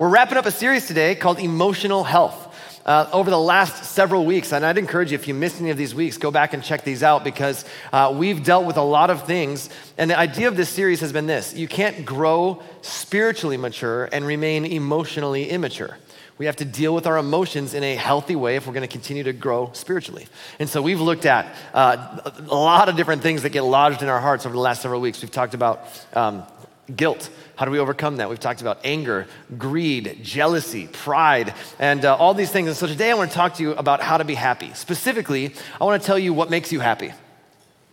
we're wrapping up a series today called Emotional Health. Uh, over the last several weeks, and I'd encourage you, if you missed any of these weeks, go back and check these out because uh, we've dealt with a lot of things. And the idea of this series has been this you can't grow spiritually mature and remain emotionally immature. We have to deal with our emotions in a healthy way if we're going to continue to grow spiritually. And so we've looked at uh, a lot of different things that get lodged in our hearts over the last several weeks. We've talked about um, guilt. How do we overcome that? We've talked about anger, greed, jealousy, pride, and uh, all these things. And so today I want to talk to you about how to be happy. Specifically, I want to tell you what makes you happy.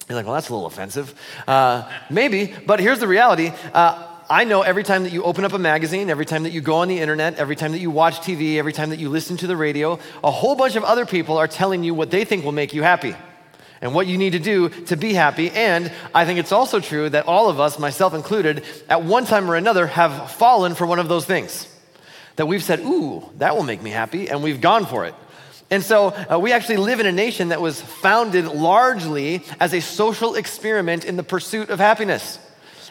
You're like, well, that's a little offensive. Uh, maybe, but here's the reality. Uh, I know every time that you open up a magazine, every time that you go on the internet, every time that you watch TV, every time that you listen to the radio, a whole bunch of other people are telling you what they think will make you happy and what you need to do to be happy. And I think it's also true that all of us, myself included, at one time or another have fallen for one of those things. That we've said, ooh, that will make me happy, and we've gone for it. And so uh, we actually live in a nation that was founded largely as a social experiment in the pursuit of happiness.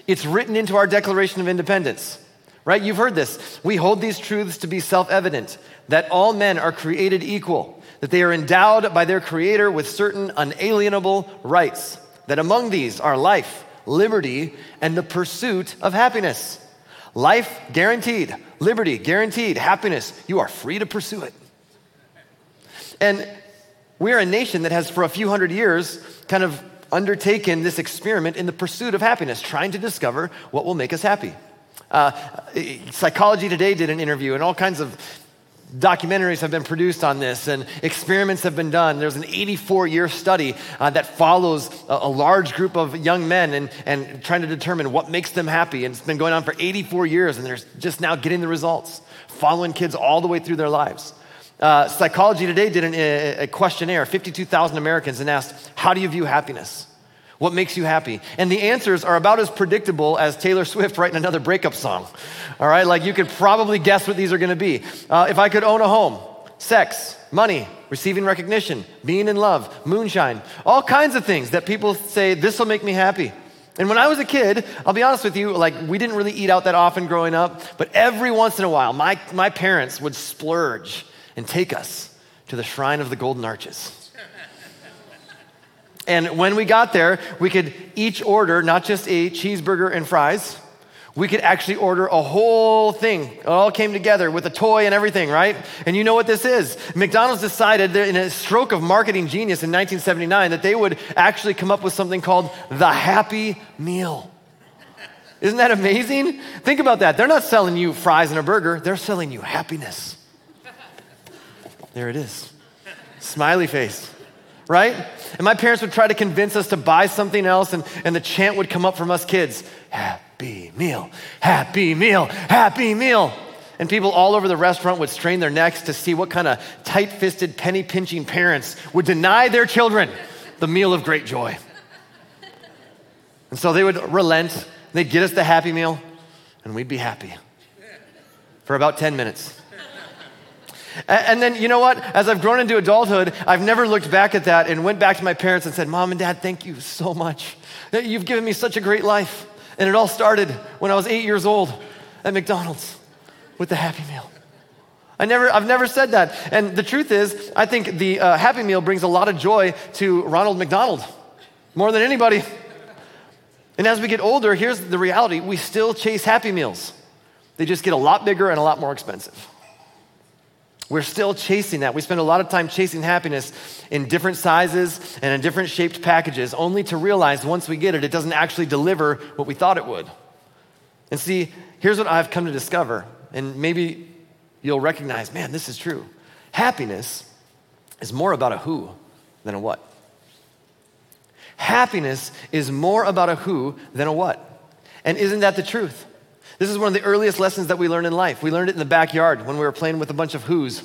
It's written into our Declaration of Independence, right? You've heard this. We hold these truths to be self evident that all men are created equal, that they are endowed by their Creator with certain unalienable rights, that among these are life, liberty, and the pursuit of happiness. Life guaranteed, liberty guaranteed, happiness, you are free to pursue it. And we're a nation that has, for a few hundred years, kind of undertaken this experiment in the pursuit of happiness, trying to discover what will make us happy. Uh, Psychology Today did an interview, and all kinds of documentaries have been produced on this, and experiments have been done. There's an 84 year study uh, that follows a, a, large group of young men and, and trying to determine what makes them happy. And it's been going on for 84 years, and they're just now getting the results, following kids all the way through their lives. Uh, Psychology Today did an, a, a questionnaire, 52,000 Americans, and asked, How do you view happiness? What makes you happy? And the answers are about as predictable as Taylor Swift writing another breakup song. All right, like you could probably guess what these are gonna be. Uh, if I could own a home, sex, money, receiving recognition, being in love, moonshine, all kinds of things that people say, This will make me happy. And when I was a kid, I'll be honest with you, like we didn't really eat out that often growing up, but every once in a while, my, my parents would splurge and take us to the shrine of the golden arches. And when we got there, we could each order not just a cheeseburger and fries, we could actually order a whole thing. It all came together with a toy and everything, right? And you know what this is? McDonald's decided in a stroke of marketing genius in 1979 that they would actually come up with something called the Happy Meal. Isn't that amazing? Think about that. They're not selling you fries and a burger, they're selling you happiness. There it is. Smiley face, right? And my parents would try to convince us to buy something else, and, and the chant would come up from us kids Happy meal, happy meal, happy meal. And people all over the restaurant would strain their necks to see what kind of tight fisted, penny pinching parents would deny their children the meal of great joy. And so they would relent, they'd get us the happy meal, and we'd be happy for about 10 minutes. And then, you know what? As I've grown into adulthood, I've never looked back at that and went back to my parents and said, Mom and Dad, thank you so much. You've given me such a great life. And it all started when I was eight years old at McDonald's with the Happy Meal. I never, I've never said that. And the truth is, I think the uh, Happy Meal brings a lot of joy to Ronald McDonald more than anybody. And as we get older, here's the reality we still chase Happy Meals, they just get a lot bigger and a lot more expensive. We're still chasing that. We spend a lot of time chasing happiness in different sizes and in different shaped packages, only to realize once we get it, it doesn't actually deliver what we thought it would. And see, here's what I've come to discover, and maybe you'll recognize man, this is true. Happiness is more about a who than a what. Happiness is more about a who than a what. And isn't that the truth? This is one of the earliest lessons that we learn in life. We learned it in the backyard when we were playing with a bunch of who's.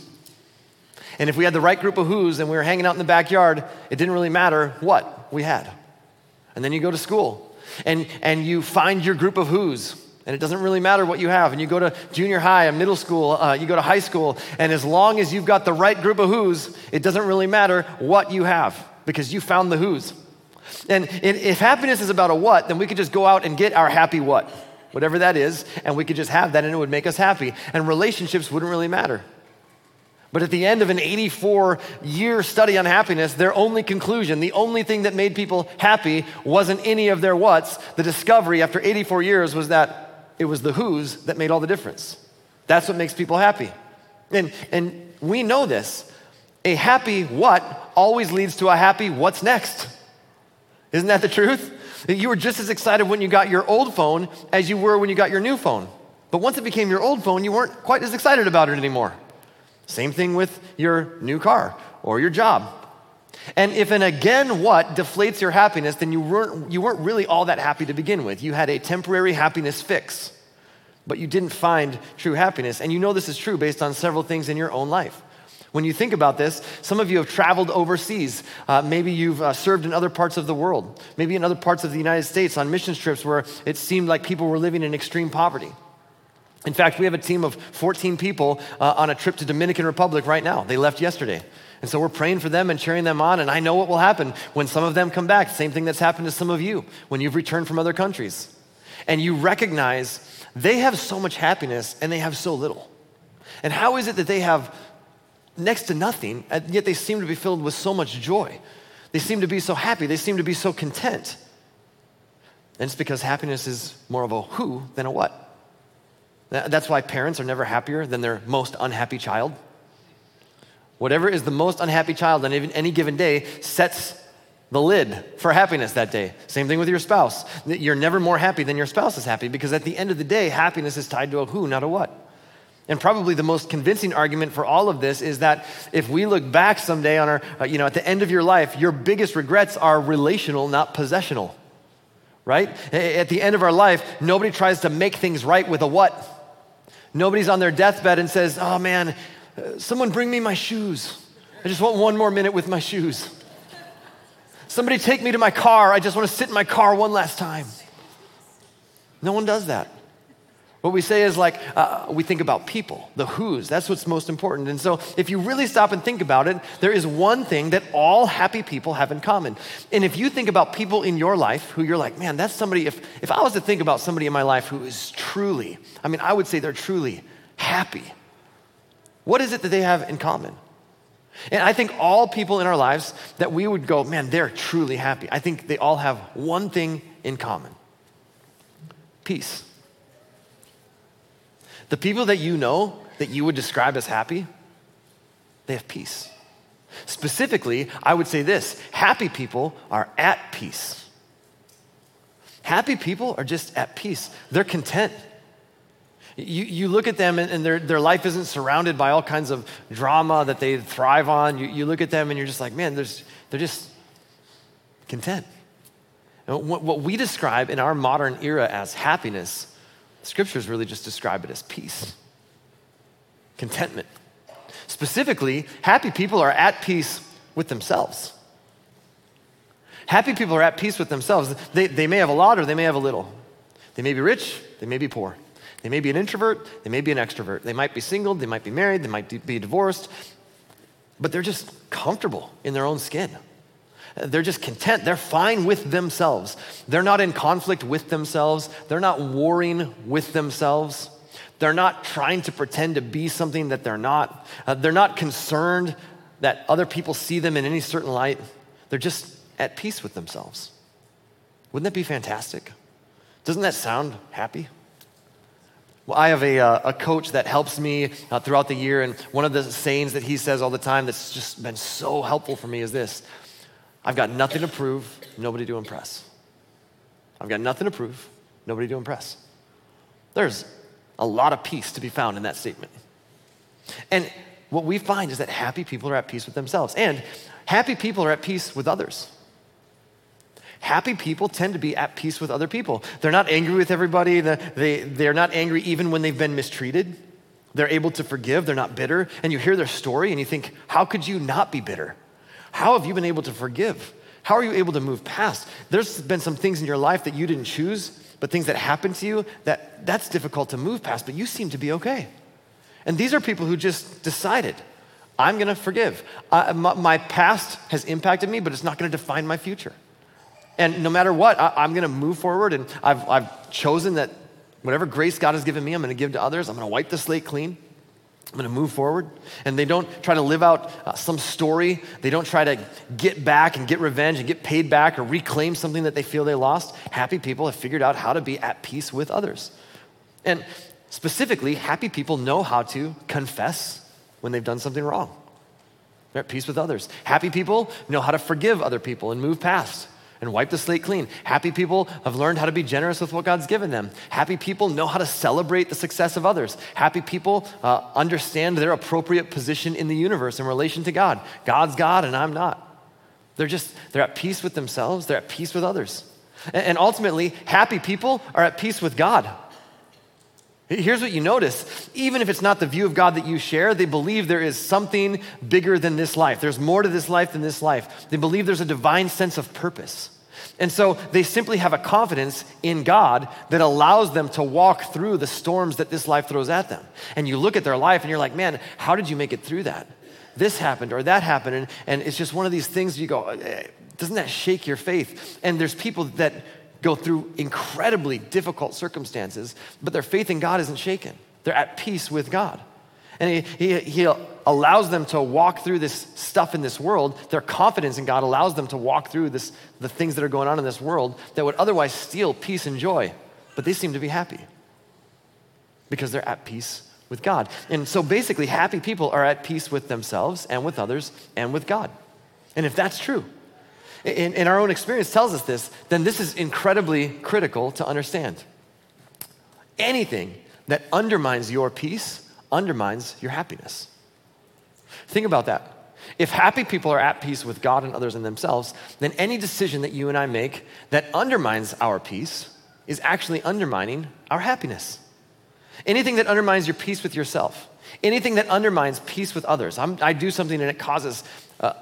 And if we had the right group of who's and we were hanging out in the backyard, it didn't really matter what we had. And then you go to school and, and you find your group of who's. And it doesn't really matter what you have. And you go to junior high and middle school, uh, you go to high school, and as long as you've got the right group of who's, it doesn't really matter what you have because you found the who's. And if happiness is about a what, then we could just go out and get our happy what. Whatever that is, and we could just have that and it would make us happy. And relationships wouldn't really matter. But at the end of an 84 year study on happiness, their only conclusion, the only thing that made people happy wasn't any of their what's. The discovery after 84 years was that it was the who's that made all the difference. That's what makes people happy. And, and we know this. A happy what always leads to a happy what's next. Isn't that the truth? You were just as excited when you got your old phone as you were when you got your new phone. But once it became your old phone, you weren't quite as excited about it anymore. Same thing with your new car or your job. And if an again what deflates your happiness, then you weren't, you weren't really all that happy to begin with. You had a temporary happiness fix, but you didn't find true happiness. And you know this is true based on several things in your own life. When you think about this, some of you have traveled overseas. Uh, maybe you've uh, served in other parts of the world, maybe in other parts of the United States on mission trips where it seemed like people were living in extreme poverty. In fact, we have a team of 14 people uh, on a trip to Dominican Republic right now. They left yesterday. And so we're praying for them and cheering them on. And I know what will happen when some of them come back. Same thing that's happened to some of you when you've returned from other countries. And you recognize they have so much happiness and they have so little. And how is it that they have next to nothing, and yet they seem to be filled with so much joy? They seem to be so happy. They seem to be so content. And it's because happiness is more of a who than a what. That's why parents are never happier than their most unhappy child. Whatever is the most unhappy child on any given day sets the lid for happiness that day. Same thing with your spouse. You're never more happy than your spouse is happy because at the end of the day, happiness is tied to a who, not a what. And probably the most convincing argument for all of this is that if we look back someday on our, uh, you know, at the end of your life, your biggest regrets are relational, not possessional, right? At the end of our life, nobody tries to make things right with a what. Nobody's on their deathbed and says, Oh man, uh, someone bring me my shoes. I just want one more minute with my shoes. Somebody take me to my car. I just want to sit in my car one last time. No one does that. What we say is like, uh, we think about people, the who's. That's what's most important. And so, if you really stop and think about it, there is one thing that all happy people have in common. And if you think about people in your life who you're like, man, that's somebody, if, if I was to think about somebody in my life who is truly, I mean, I would say they're truly happy, what is it that they have in common? And I think all people in our lives that we would go, man, they're truly happy. I think they all have one thing in common peace. The people that you know that you would describe as happy, they have peace. Specifically, I would say this happy people are at peace. Happy people are just at peace, they're content. You, you look at them and, and their, their life isn't surrounded by all kinds of drama that they thrive on. You, you look at them and you're just like, man, there's, they're just content. And what, what we describe in our modern era as happiness Scriptures really just describe it as peace, contentment. Specifically, happy people are at peace with themselves. Happy people are at peace with themselves. They, they may have a lot or they may have a little. They may be rich, they may be poor. They may be an introvert, they may be an extrovert. They might be single, they might be married, they might be divorced, but they're just comfortable in their own skin. They're just content. They're fine with themselves. They're not in conflict with themselves. They're not warring with themselves. They're not trying to pretend to be something that they're not. Uh, they're not concerned that other people see them in any certain light. They're just at peace with themselves. Wouldn't that be fantastic? Doesn't that sound happy? Well, I have a, uh, a coach that helps me uh, throughout the year, and one of the sayings that he says all the time that's just been so helpful for me is this I've got nothing to prove, nobody to impress. I've got nothing to prove, nobody to impress. There's a lot of peace to be found in that statement. And what we find is that happy people are at peace with themselves, and happy people are at peace with others. Happy people tend to be at peace with other people. They're not angry with everybody, they, they're not angry even when they've been mistreated. They're able to forgive, they're not bitter. And you hear their story and you think, how could you not be bitter? How have you been able to forgive? How are you able to move past? There's been some things in your life that you didn't choose, but things that happened to you that that's difficult to move past, but you seem to be okay. And these are people who just decided, I'm gonna forgive. my, my, past has impacted me, but it's not gonna define my future. And no matter what, I, am gonna move forward, and I've, I've chosen that Whatever grace God has given me, I'm going to give to others. I'm going to wipe the slate clean. I'm going to move forward. And they don't try to live out uh, some story. They don't try to get back and get revenge and get paid back or reclaim something that they feel they lost. Happy people have figured out how to be at peace with others. And specifically, happy people know how to confess when they've done something wrong. They're at peace with others. Happy people know how to forgive other people and move past and wipe the slate clean. Happy people have learned how to be generous with what God's given them. Happy people know how to celebrate the success of others. Happy people uh, understand their appropriate position in the universe in relation to God. God's God and I'm not. They're just, they're at peace with themselves, they're at peace with others. And, and ultimately, happy people are at peace with God. Here's what you notice even if it's not the view of God that you share, they believe there is something bigger than this life. There's more to this life than this life. They believe there's a divine sense of purpose. And so they simply have a confidence in God that allows them to walk through the storms that this life throws at them. And you look at their life and you're like, man, how did you make it through that? This happened or that happened. And, and it's just one of these things you go, eh, doesn't that shake your faith? And there's people that go through incredibly difficult circumstances, but their faith in God isn't shaken. They're at peace with God. And he, he, he, allows them to walk through this stuff in this world. Their confidence in God allows them to walk through this, the things that are going on in this world that would otherwise steal peace and joy. But they seem to be happy because they're at peace with God. And so basically, happy people are at peace with themselves and with others and with God. And if that's true, in, in our own experience tells us this, then this is incredibly critical to understand. Anything that undermines your peace undermines your happiness. Think about that. If happy people are at peace with God and others and themselves, then any decision that you and I make that undermines our peace is actually undermining our happiness. Anything that undermines your peace with yourself, anything that undermines peace with others, I'm, i do something and it causes uh,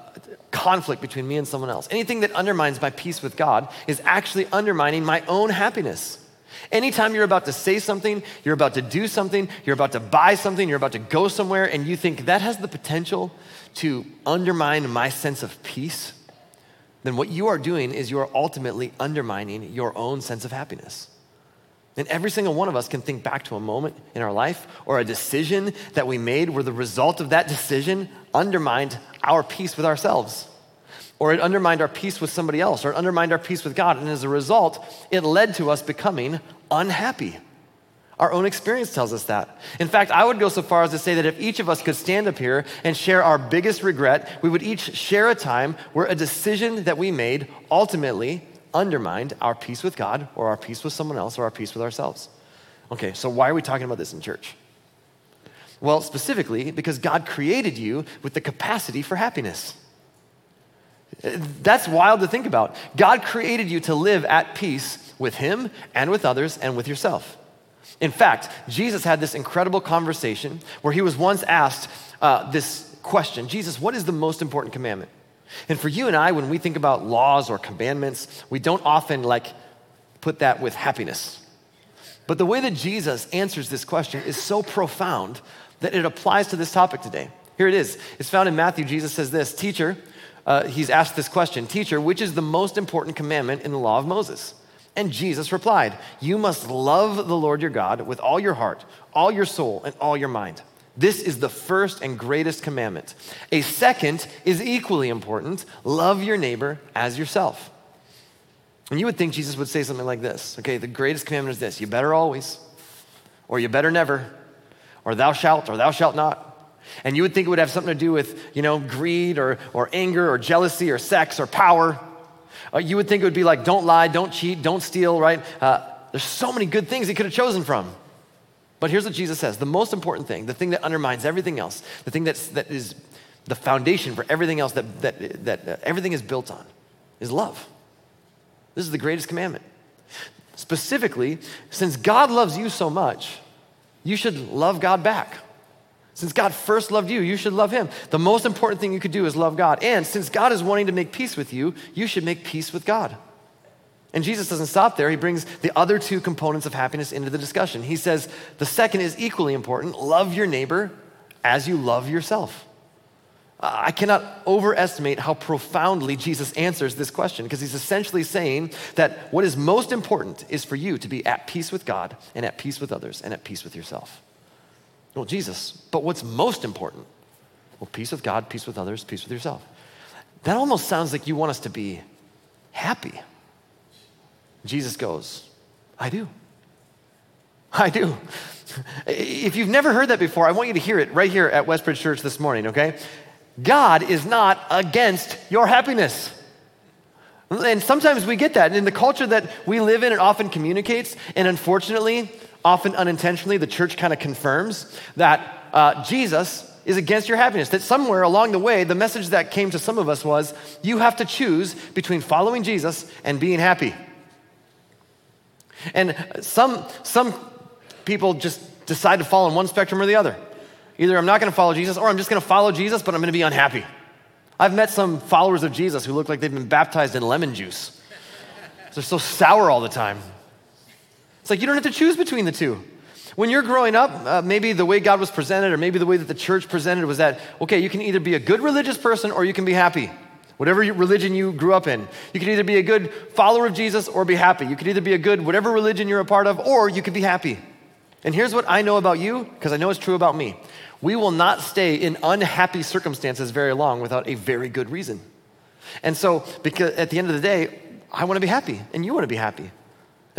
conflict between me and someone else. Anything that undermines my peace with God is actually undermining my own happiness. Anytime you're about to say something, you're about to do something, you're about to buy something, you're about to go somewhere, and you think that has the potential to undermine my sense of peace, then what you are doing is you are ultimately undermining your own sense of happiness. And every single one of us can think back to a moment in our life or a decision that we made where the result of that decision undermined our peace with ourselves, or it undermined our peace with somebody else, or it undermined our peace with God. And as a result, it led to us becoming unhappy. Our own experience tells us that. In fact, I would go so far as to say that if each of us could stand up here and share our biggest regret, we would each share a time where a decision that we made ultimately undermined our peace with God, or our peace with someone else, or our peace with ourselves. Okay, so why are we talking about this in church? Well, specifically, because God created you with the capacity for happiness. That's wild to think about. God created you to live at peace with Him and with others and with yourself. In fact, Jesus had this incredible conversation where he was once asked uh, this question Jesus, what is the most important commandment? And for you and I, when we think about laws or commandments, we don't often like put that with happiness. But the way that Jesus answers this question is so profound that it applies to this topic today. Here it is. It's found in Matthew. Jesus says this Teacher, uh, he's asked this question Teacher, which is the most important commandment in the law of Moses? And Jesus replied, You must love the Lord your God with all your heart, all your soul, and all your mind. This is the first and greatest commandment. A second is equally important love your neighbor as yourself. And you would think Jesus would say something like this Okay, the greatest commandment is this you better always, or you better never, or thou shalt, or thou shalt not. And you would think it would have something to do with, you know, greed or, or anger or jealousy or sex or power. Uh, you would think it would be like, don't lie, don't cheat, don't steal, right? Uh, there's so many good things he could have chosen from. But here's what Jesus says the most important thing, the thing that undermines everything else, the thing that's, that is the foundation for everything else that, that, that uh, everything is built on, is love. This is the greatest commandment. Specifically, since God loves you so much, you should love God back. Since God first loved you, you should love Him. The most important thing you could do is love God. And since God is wanting to make peace with you, you should make peace with God. And Jesus doesn't stop there. He brings the other two components of happiness into the discussion. He says the second is equally important love your neighbor as you love yourself. Uh, I cannot overestimate how profoundly Jesus answers this question because he's essentially saying that what is most important is for you to be at peace with God and at peace with others and at peace with yourself. Well, Jesus, but what's most important? Well, peace with God, peace with others, peace with yourself. That almost sounds like you want us to be happy. Jesus goes, I do. I do. If you've never heard that before, I want you to hear it right here at Westbridge Church this morning, okay? God is not against your happiness. And sometimes we get that. And in the culture that we live in, it often communicates. And unfortunately, often unintentionally, the church kind of confirms that uh, Jesus is against your happiness. That somewhere along the way, the message that came to some of us was you have to choose between following Jesus and being happy. And some, some people just decide to fall on one spectrum or the other. Either I'm not going to follow Jesus or I'm just going to follow Jesus, but I'm going to be unhappy. I've met some followers of Jesus who look like they've been baptized in lemon juice. They're so sour all the time. It's like you don't have to choose between the two. When you're growing up, uh, maybe the way God was presented, or maybe the way that the church presented was that, okay, you can either be a good religious person or you can be happy. Whatever religion you grew up in, you can either be a good follower of Jesus or be happy. You could either be a good, whatever religion you're a part of, or you could be happy. And here's what I know about you, because I know it's true about me. We will not stay in unhappy circumstances very long without a very good reason. And so, because at the end of the day, I want to be happy, and you want to be happy.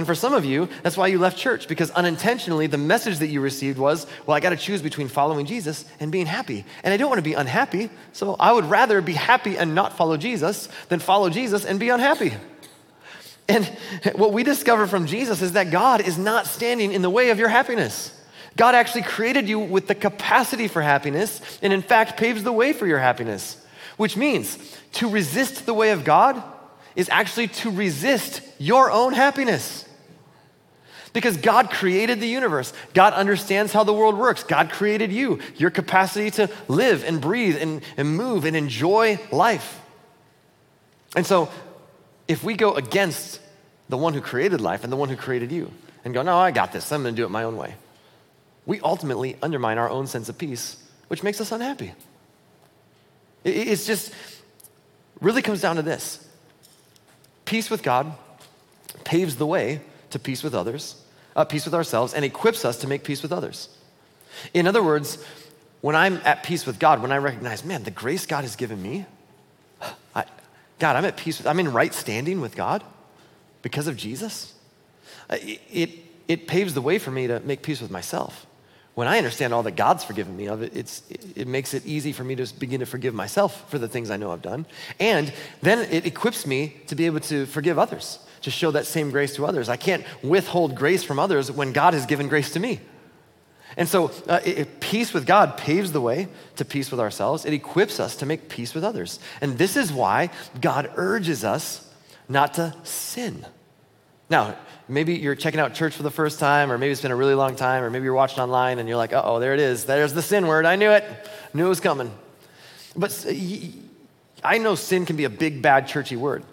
And for some of you, that's why you left church, because unintentionally, the message that you received was, well, I got to choose between following Jesus and being happy. And I don't want to be unhappy, so I would rather be happy and not follow Jesus than follow Jesus and be unhappy. And what we discover from Jesus is that God is not standing in the way of your happiness. God actually created you with the capacity for happiness and, in fact, paves the way for your happiness, which means to resist the way of God is actually to resist your own happiness. Because God created the universe. God understands how the world works. God created you, your capacity to live and breathe and, and move and enjoy life. And so, if we go against the one who created life and the one who created you and go, no, I got this, I'm gonna do it my own way, we ultimately undermine our own sense of peace, which makes us unhappy. It's just, really comes down to this peace with God paves the way to peace with others, uh, peace with ourselves, and equips us to make peace with others. In other words, when I'm at peace with God, when I recognize, man, the grace God has given me, I, God, I'm at peace with, I'm in right standing with God because of Jesus, uh, it, it paves the way for me to make peace with myself. When I understand all that God's forgiven me of, it, it's, it makes it easy for me to begin to forgive myself for the things I know I've done. And then it equips me to be able to forgive others to show that same grace to others. I can't withhold grace from others when God has given grace to me. And so, uh, it, peace with God paves the way to peace with ourselves. It equips us to make peace with others. And this is why God urges us not to sin. Now, maybe you're checking out church for the first time, or maybe it's been a really long time, or maybe you're watching online and you're like, oh, there it is. There's the sin word. I knew it. Knew it was coming. But I know sin can be a big, bad, churchy word.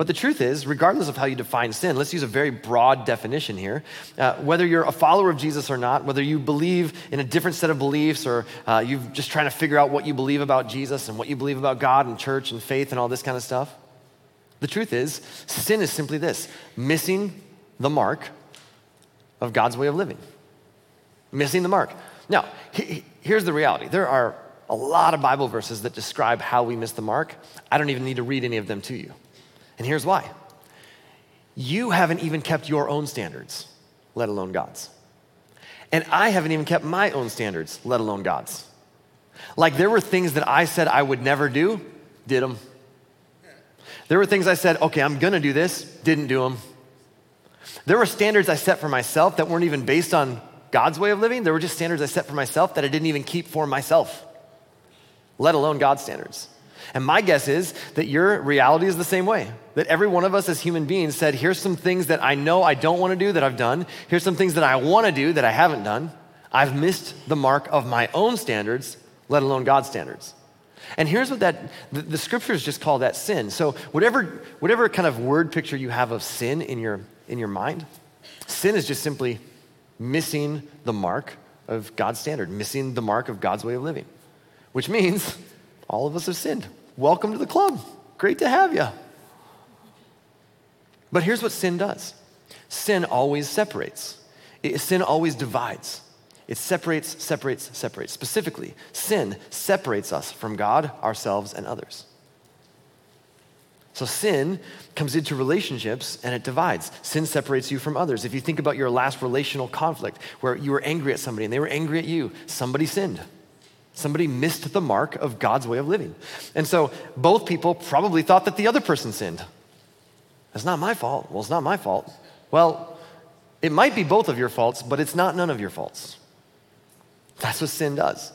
But the truth is, regardless of how you define sin, let's use a very broad definition here. Uh, whether you're a follower of Jesus or not, whether you believe in a different set of beliefs or uh, you're just trying to figure out what you believe about Jesus and what you believe about God and church and faith and all this kind of stuff, the truth is, sin is simply this missing the mark of God's way of living. Missing the mark. Now, he, here's the reality there are a lot of Bible verses that describe how we miss the mark. I don't even need to read any of them to you. And here's why you haven't even kept your own standards, let alone God's. And I haven't even kept my own standards, let alone God's. Like there were things that I said I would never do, did them. There were things I said, okay, I'm gonna do this, didn't do them. There were standards I set for myself that weren't even based on God's way of living. There were just standards I set for myself that I didn't even keep for myself, let alone God's standards. And my guess is that your reality is the same way. That every one of us as human beings said, here's some things that I know I don't want to do that I've done. Here's some things that I want to do that I haven't done. I've missed the mark of my own standards, let alone God's standards. And here's what that, the, the scriptures just call that sin. So whatever, whatever kind of word picture you have of sin in your, in your mind, sin is just simply missing the mark of God's standard, missing the mark of God's way of living, which means all of us have sinned. Welcome to the club. Great to have you. But here's what sin does sin always separates, sin always divides. It separates, separates, separates. Specifically, sin separates us from God, ourselves, and others. So sin comes into relationships and it divides. Sin separates you from others. If you think about your last relational conflict where you were angry at somebody and they were angry at you, somebody sinned. Somebody missed the mark of God's way of living. And so both people probably thought that the other person sinned. That's not my fault. Well, it's not my fault. Well, it might be both of your faults, but it's not none of your faults. That's what sin does.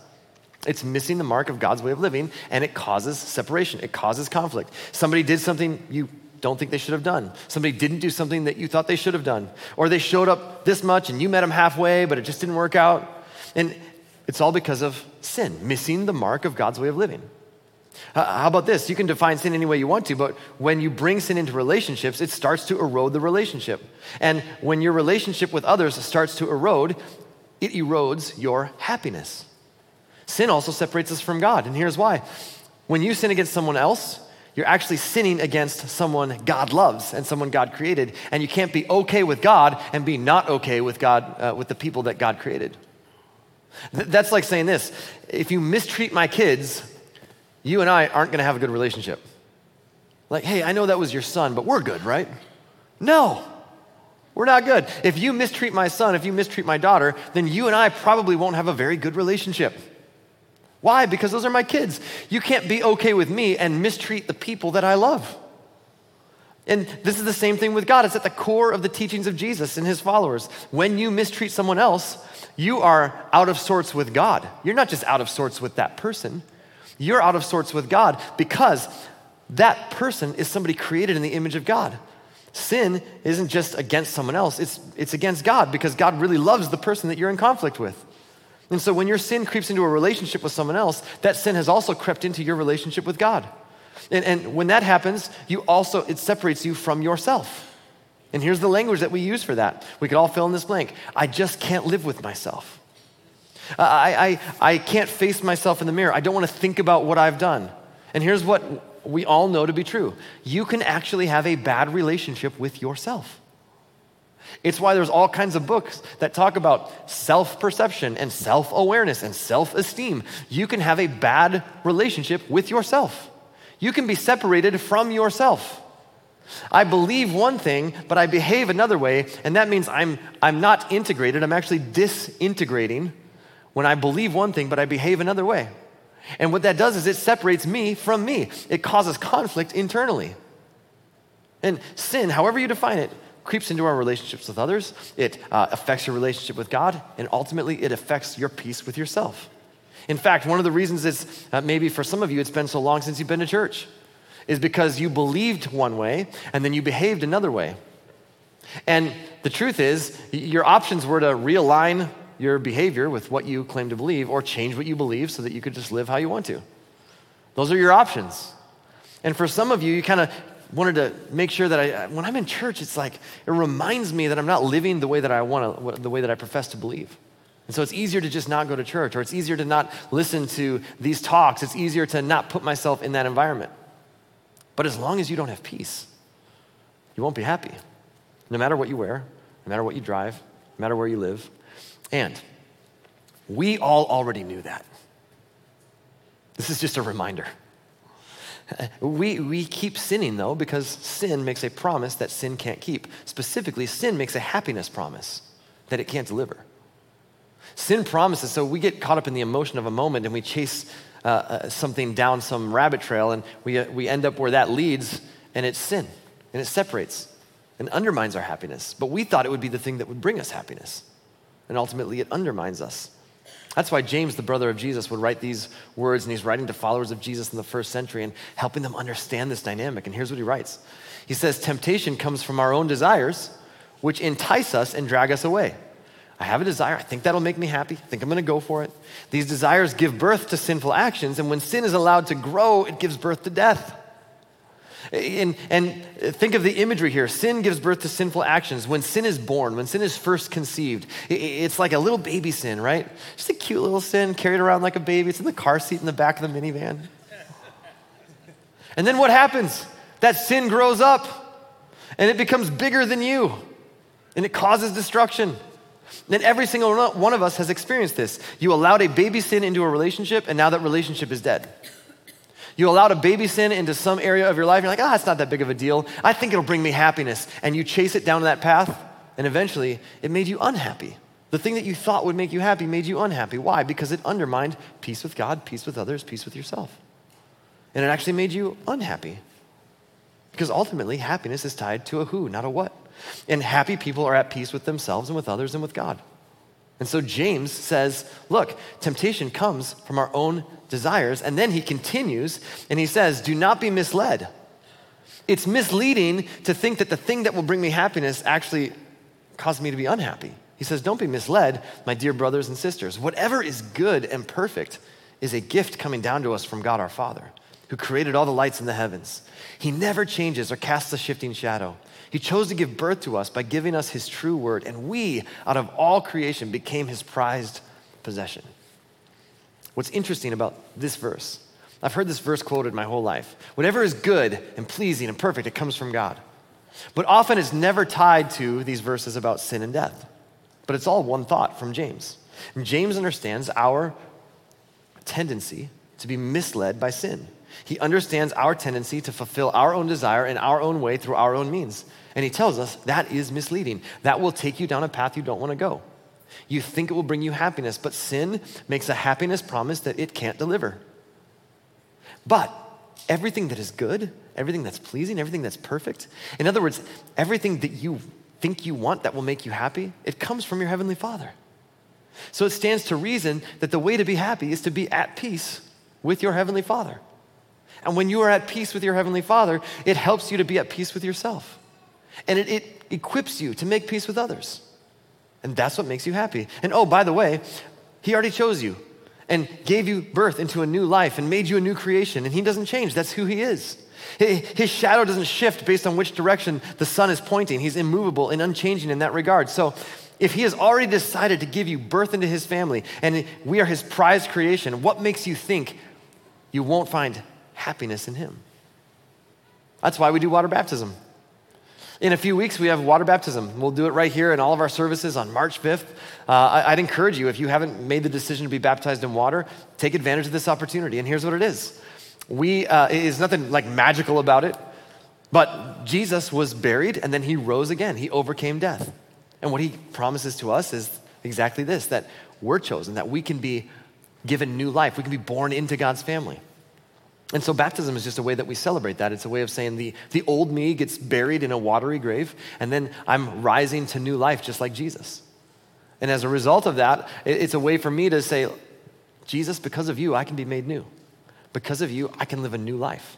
It's missing the mark of God's way of living, and it causes separation. It causes conflict. Somebody did something you don't think they should have done. Somebody didn't do something that you thought they should have done. Or they showed up this much and you met them halfway, but it just didn't work out. And it's all because of sin, missing the mark of God's way of living. How about this? You can define sin any way you want to, but when you bring sin into relationships, it starts to erode the relationship. And when your relationship with others starts to erode, it erodes your happiness. Sin also separates us from God, and here's why. When you sin against someone else, you're actually sinning against someone God loves and someone God created, and you can't be okay with God and be not okay with God, uh, with the people that God created. Th- that's like saying this if you mistreat my kids, you and I aren't going to have a good relationship. Like, hey, I know that was your son, but we're good, right? No, we're not good. If you mistreat my son, if you mistreat my daughter, then you and I probably won't have a very good relationship. Why? Because those are my kids. You can't be okay with me and mistreat the people that I love. And this is the same thing with God. It's at the core of the teachings of Jesus and his followers. When you mistreat someone else, you are out of sorts with God. You're not just out of sorts with that person, you're out of sorts with God because that person is somebody created in the image of God. Sin isn't just against someone else, it's, it's against God because God really loves the person that you're in conflict with. And so when your sin creeps into a relationship with someone else, that sin has also crept into your relationship with God. And, and when that happens, you also, it separates you from yourself. And here's the language that we use for that. We could all fill in this blank. I just can't live with myself. I, I, I can't face myself in the mirror. I don't want to think about what I've done. And here's what we all know to be true you can actually have a bad relationship with yourself. It's why there's all kinds of books that talk about self perception and self awareness and self esteem. You can have a bad relationship with yourself. You can be separated from yourself. I believe one thing, but I behave another way, and that means I'm, I'm not integrated. I'm actually disintegrating when I believe one thing, but I behave another way. And what that does is it separates me from me, it causes conflict internally. And sin, however you define it, creeps into our relationships with others, it uh, affects your relationship with God, and ultimately it affects your peace with yourself. In fact, one of the reasons it's uh, maybe for some of you it's been so long since you've been to church is because you believed one way and then you behaved another way. And the truth is, your options were to realign your behavior with what you claim to believe or change what you believe so that you could just live how you want to. Those are your options. And for some of you, you kind of wanted to make sure that I, when I'm in church, it's like, it reminds me that I'm not living the way that I want to, the way that I profess to believe. And so it's easier to just not go to church, or it's easier to not listen to these talks. It's easier to not put myself in that environment. But as long as you don't have peace, you won't be happy. No matter what you wear, no matter what you drive, no matter where you live, and we all already knew that. This is just a reminder. We, we keep sinning though because sin makes a promise that sin can't keep. Specifically, sin makes a happiness promise that it can't deliver. Sin promises, so we get caught up in the emotion of a moment and we chase uh, uh, something down some rabbit trail and we, uh, we end up where that leads and it's sin and it separates and undermines our happiness. But we thought it would be the thing that would bring us happiness and ultimately it undermines us. That's why James, the brother of Jesus, would write these words, and he's writing to followers of Jesus in the first century and helping them understand this dynamic. And here's what he writes He says, Temptation comes from our own desires, which entice us and drag us away. I have a desire. I think that'll make me happy. I think I'm going to go for it. These desires give birth to sinful actions, and when sin is allowed to grow, it gives birth to death. And, and think of the imagery here. Sin gives birth to sinful actions. When sin is born, when sin is first conceived, it's like a little baby sin, right? Just a cute little sin carried around like a baby. It's in the car seat in the back of the minivan. And then what happens? That sin grows up and it becomes bigger than you and it causes destruction. And every single one of us has experienced this. You allowed a baby sin into a relationship, and now that relationship is dead. You allowed a baby sin into some area of your life, you're like, ah, oh, it's not that big of a deal. I think it'll bring me happiness. And you chase it down that path, and eventually it made you unhappy. The thing that you thought would make you happy made you unhappy. Why? Because it undermined peace with God, peace with others, peace with yourself. And it actually made you unhappy. Because ultimately, happiness is tied to a who, not a what. And happy people are at peace with themselves and with others and with God. And so James says, look, temptation comes from our own desires. And then he continues and he says, do not be misled. It's misleading to think that the thing that will bring me happiness actually causes me to be unhappy. He says, Don't be misled, my dear brothers and sisters. Whatever is good and perfect is a gift coming down to us from God our Father, who created all the lights in the heavens. He never changes or casts a shifting shadow. He chose to give birth to us by giving us his true word, and we, out of all creation, became his prized possession. What's interesting about this verse, I've heard this verse quoted my whole life. Whatever is good and pleasing and perfect, it comes from God. But often it's never tied to these verses about sin and death. But it's all one thought from James. And James understands our tendency to be misled by sin. He understands our tendency to fulfill our own desire in our own way through our own means. And he tells us that is misleading. That will take you down a path you don't want to go. You think it will bring you happiness, but sin makes a happiness promise that it can't deliver. But everything that is good, everything that's pleasing, everything that's perfect, in other words, everything that you think you want that will make you happy, it comes from your Heavenly Father. So it stands to reason that the way to be happy is to be at peace with your Heavenly Father. And when you are at peace with your Heavenly Father, it helps you to be at peace with yourself. And it, it equips you to make peace with others. And that's what makes you happy. And oh, by the way, He already chose you and gave you birth into a new life and made you a new creation. And He doesn't change, that's who He is. His shadow doesn't shift based on which direction the sun is pointing. He's immovable and unchanging in that regard. So, if he has already decided to give you birth into his family and we are his prized creation, what makes you think you won't find happiness in him? That's why we do water baptism. In a few weeks, we have water baptism. We'll do it right here in all of our services on March 5th. Uh, I, would encourage you, if you haven't made the decision to be baptized in water, take advantage of this opportunity. And here's what it is we, uh, is nothing like magical about it, but Jesus was buried and then he rose again. He overcame death. And what he promises to us is exactly this that we're chosen, that we can be given new life, we can be born into God's family. And so baptism is just a way that we celebrate that. It's a way of saying the, the old me gets buried in a watery grave, and then I'm rising to new life just like Jesus. And as a result of that, it's a way for me to say, Jesus, because of you, I can be made new. Because of you, I can live a new life.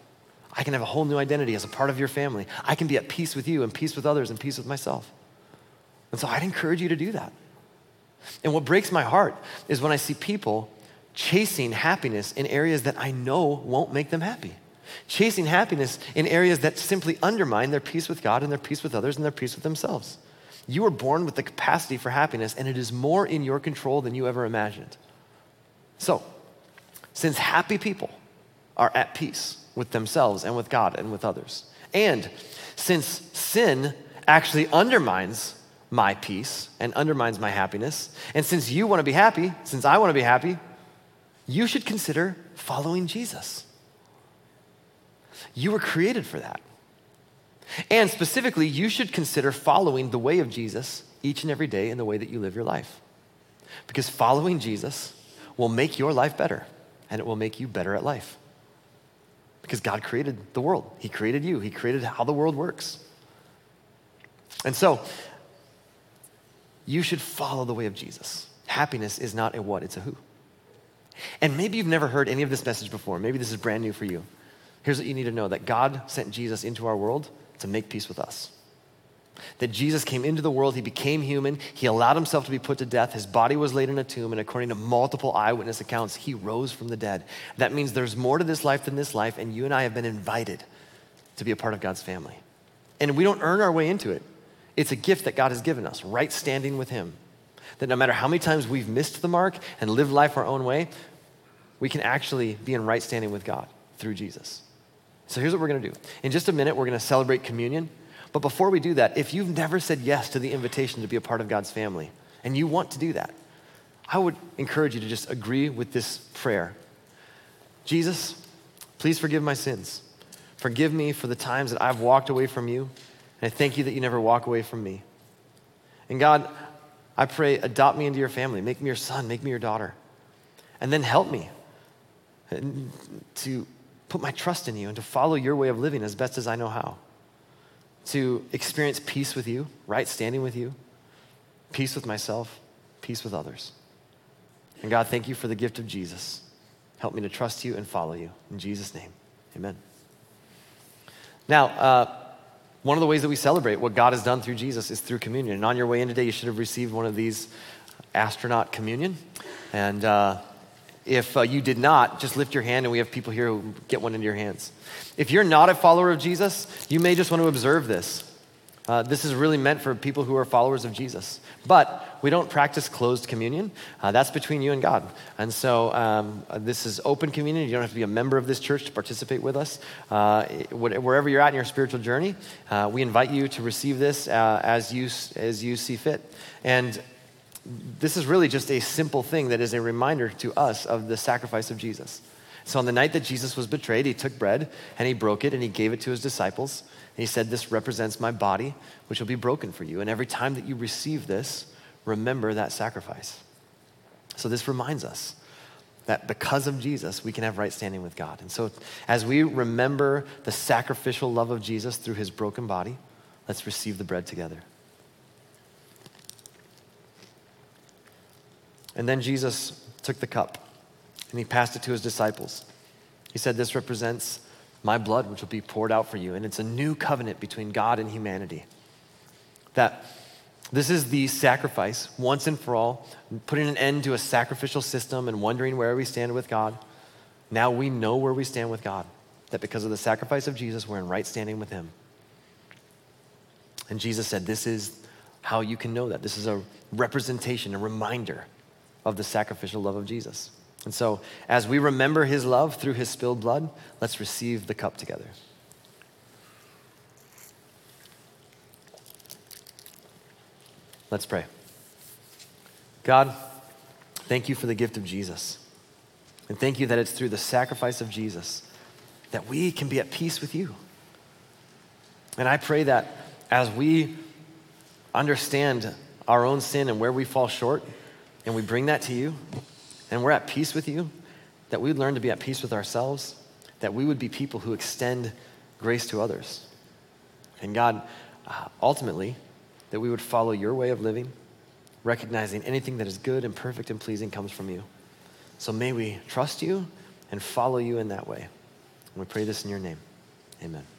I can have a whole new identity as a part of your family. I can be at peace with you and peace with others and peace with myself. And so I'd encourage you to do that. And what breaks my heart is when I see people chasing happiness in areas that I know won't make them happy. Chasing happiness in areas that simply undermine their peace with God and their peace with others and their peace with themselves. You were born with the capacity for happiness, and it is more in your control than you ever imagined. So, since happy people are at peace with themselves and with God and with others, and since sin actually undermines my peace and undermines my happiness, and since you want to be happy, since I want to be happy, you should consider following Jesus. You were created for that. And specifically, you should consider following the way of Jesus each and every day in the way that you live your life. Because following Jesus will make your life better, and it will make you better at life. Because God created the world, He created you, He created how the world works. And so, you should follow the way of Jesus. Happiness is not a what, it's a who. And maybe you've never heard any of this message before. Maybe this is brand new for you. Here's what you need to know that God sent Jesus into our world to make peace with us. That Jesus came into the world, he became human, he allowed himself to be put to death, his body was laid in a tomb, and according to multiple eyewitness accounts, he rose from the dead. That means there's more to this life than this life, and you and I have been invited to be a part of God's family. And we don't earn our way into it, it's a gift that God has given us, right standing with him. That no matter how many times we've missed the mark and lived life our own way, we can actually be in right standing with God through Jesus. So here's what we're going to do. In just a minute, we're going to celebrate communion. But before we do that, if you've never said yes to the invitation to be a part of God's family and you want to do that, I would encourage you to just agree with this prayer Jesus, please forgive my sins. Forgive me for the times that I've walked away from you. And I thank you that you never walk away from me. And God, I pray, adopt me into your family. Make me your son. Make me your daughter. And then help me to put my trust in you and to follow your way of living as best as I know how. To experience peace with you, right standing with you, peace with myself, peace with others. And God, thank you for the gift of Jesus. Help me to trust you and follow you. In Jesus' name, amen. Now, uh, one of the ways that we celebrate what God has done through Jesus is through communion. And on your way in today, you should have received one of these astronaut communion. And uh, if uh, you did not, just lift your hand, and we have people here who get one into your hands. If you're not a follower of Jesus, you may just want to observe this. Uh, this is really meant for people who are followers of Jesus. But we don't practice closed communion. Uh, that's between you and God. And so um, this is open communion. You don't have to be a member of this church to participate with us. Uh, wherever you're at in your spiritual journey, uh, we invite you to receive this uh, as, you, as you see fit. And this is really just a simple thing that is a reminder to us of the sacrifice of Jesus. So on the night that Jesus was betrayed, he took bread and he broke it and he gave it to his disciples. And he said, This represents my body, which will be broken for you. And every time that you receive this, remember that sacrifice. So this reminds us that because of Jesus, we can have right standing with God. And so as we remember the sacrificial love of Jesus through his broken body, let's receive the bread together. And then Jesus took the cup and he passed it to his disciples. He said, This represents my blood, which will be poured out for you. And it's a new covenant between God and humanity. That this is the sacrifice, once and for all, putting an end to a sacrificial system and wondering where we stand with God. Now we know where we stand with God. That because of the sacrifice of Jesus, we're in right standing with Him. And Jesus said, This is how you can know that. This is a representation, a reminder of the sacrificial love of Jesus. And so, as we remember his love through his spilled blood, let's receive the cup together. Let's pray. God, thank you for the gift of Jesus. And thank you that it's through the sacrifice of Jesus that we can be at peace with you. And I pray that as we understand our own sin and where we fall short, and we bring that to you, and we're at peace with you, that we would learn to be at peace with ourselves, that we would be people who extend grace to others. And God, uh, ultimately, that we would follow your way of living, recognizing anything that is good and perfect and pleasing comes from you. So may we trust you and follow you in that way. And we pray this in your name. Amen.